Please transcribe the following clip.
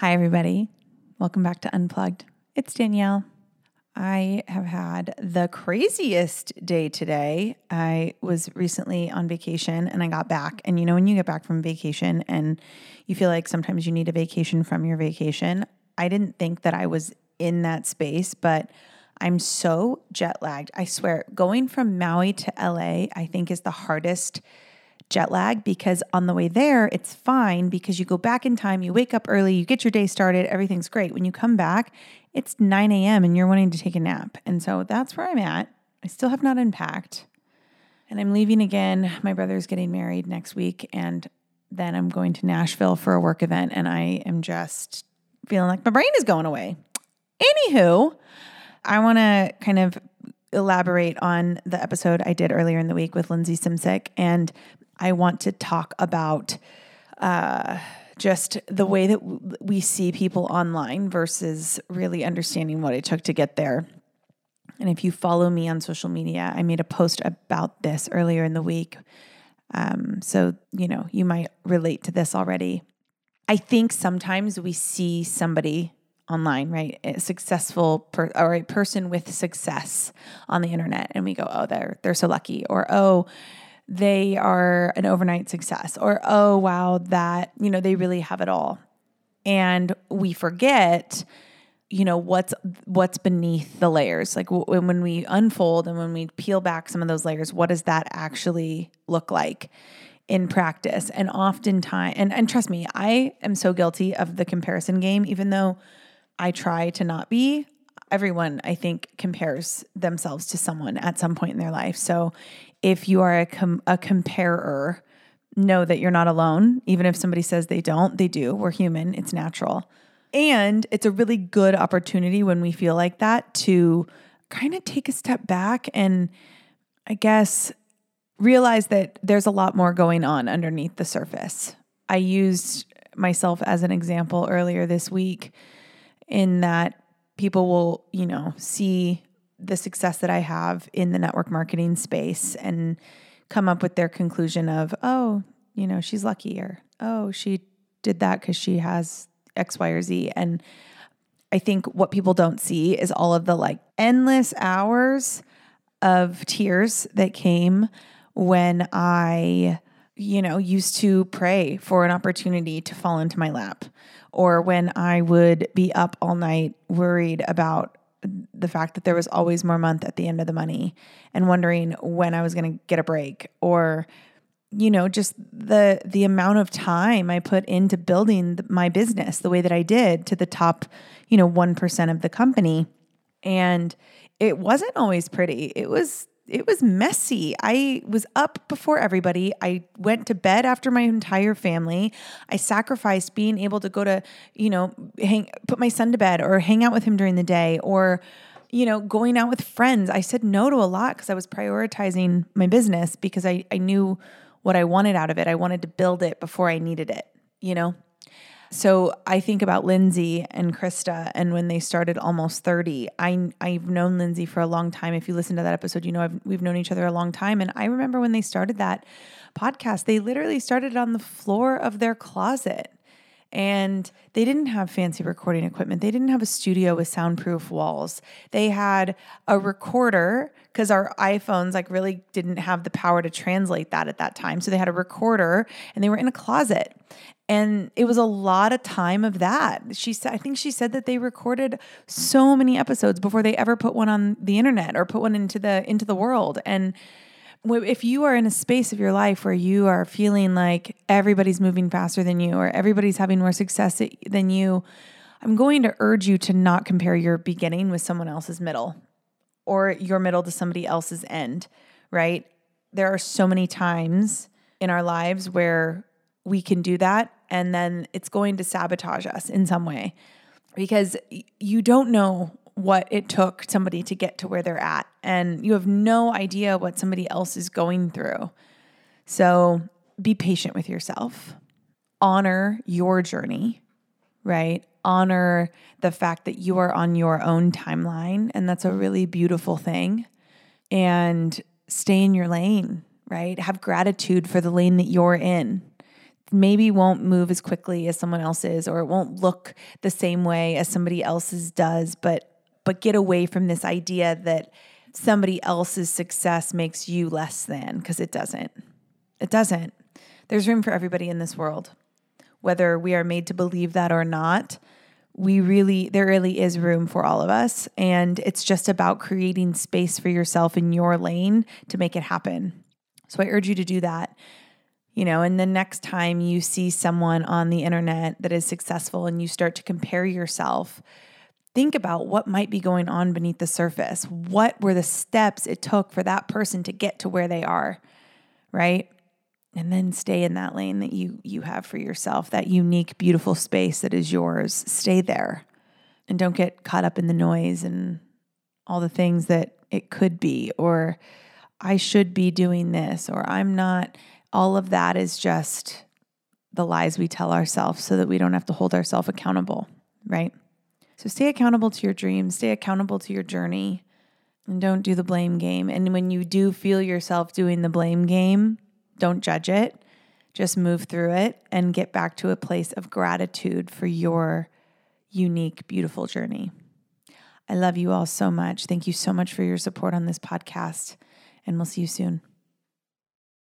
Hi, everybody. Welcome back to Unplugged. It's Danielle. I have had the craziest day today. I was recently on vacation and I got back. And you know, when you get back from vacation and you feel like sometimes you need a vacation from your vacation, I didn't think that I was in that space, but I'm so jet lagged. I swear, going from Maui to LA, I think is the hardest jet lag because on the way there, it's fine because you go back in time, you wake up early, you get your day started, everything's great. When you come back, it's 9 a.m. and you're wanting to take a nap. And so that's where I'm at. I still have not unpacked. And I'm leaving again. My brother's getting married next week. And then I'm going to Nashville for a work event. And I am just feeling like my brain is going away. Anywho, I want to kind of elaborate on the episode I did earlier in the week with Lindsey Simcik. And I want to talk about uh, just the way that w- we see people online versus really understanding what it took to get there. And if you follow me on social media, I made a post about this earlier in the week. Um, so, you know, you might relate to this already. I think sometimes we see somebody online, right? A successful per, or a person with success on the internet, and we go, "Oh, they're they're so lucky," or "Oh, they are an overnight success," or "Oh, wow, that you know they really have it all," and we forget you know what's what's beneath the layers. Like w- when we unfold and when we peel back some of those layers what does that actually look like in practice? And oftentimes and, and trust me i am so guilty of the comparison game even though i try to not be everyone i think compares themselves to someone at some point in their life. So if you are a, com- a comparer know that you're not alone. Even if somebody says they don't they do. We're human. It's natural. And it's a really good opportunity when we feel like that to kind of take a step back and I guess realize that there's a lot more going on underneath the surface. I used myself as an example earlier this week in that people will, you know, see the success that I have in the network marketing space and come up with their conclusion of, oh, you know, she's lucky or oh, she did that because she has X, Y, or Z. And I think what people don't see is all of the like endless hours of tears that came when I, you know, used to pray for an opportunity to fall into my lap, or when I would be up all night worried about the fact that there was always more month at the end of the money and wondering when I was going to get a break, or you know just the the amount of time i put into building my business the way that i did to the top you know 1% of the company. And it wasn't always pretty. It was it was messy i was up before everybody i went to bed after my entire family i sacrificed being able to go to you know hang put my son to bed or hang out with him during the day or you know, going out with friends. I said no to a lot because I was prioritizing my business because I, I knew what I wanted out of it. I wanted to build it before I needed it, you know? So I think about Lindsey and Krista, and when they started almost 30, I, I've known Lindsey for a long time. If you listen to that episode, you know I've, we've known each other a long time. And I remember when they started that podcast, they literally started on the floor of their closet and they didn't have fancy recording equipment. They didn't have a studio with soundproof walls. They had a recorder because our iPhones like really didn't have the power to translate that at that time. So they had a recorder and they were in a closet. And it was a lot of time of that. She said I think she said that they recorded so many episodes before they ever put one on the internet or put one into the into the world. And if you are in a space of your life where you are feeling like everybody's moving faster than you or everybody's having more success than you, I'm going to urge you to not compare your beginning with someone else's middle or your middle to somebody else's end, right? There are so many times in our lives where we can do that and then it's going to sabotage us in some way because you don't know what it took somebody to get to where they're at. And you have no idea what somebody else is going through. So be patient with yourself, honor your journey, right? Honor the fact that you are on your own timeline. And that's a really beautiful thing. And stay in your lane, right? Have gratitude for the lane that you're in. maybe won't move as quickly as someone else's or it won't look the same way as somebody else's does, but but get away from this idea that somebody else's success makes you less than because it doesn't. It doesn't. There's room for everybody in this world. Whether we are made to believe that or not, we really there really is room for all of us and it's just about creating space for yourself in your lane to make it happen. So I urge you to do that you know, and the next time you see someone on the internet that is successful and you start to compare yourself, think about what might be going on beneath the surface. What were the steps it took for that person to get to where they are, right? And then stay in that lane that you you have for yourself, that unique beautiful space that is yours. Stay there. And don't get caught up in the noise and all the things that it could be or I should be doing this or I'm not all of that is just the lies we tell ourselves so that we don't have to hold ourselves accountable, right? So stay accountable to your dreams, stay accountable to your journey, and don't do the blame game. And when you do feel yourself doing the blame game, don't judge it. Just move through it and get back to a place of gratitude for your unique, beautiful journey. I love you all so much. Thank you so much for your support on this podcast, and we'll see you soon.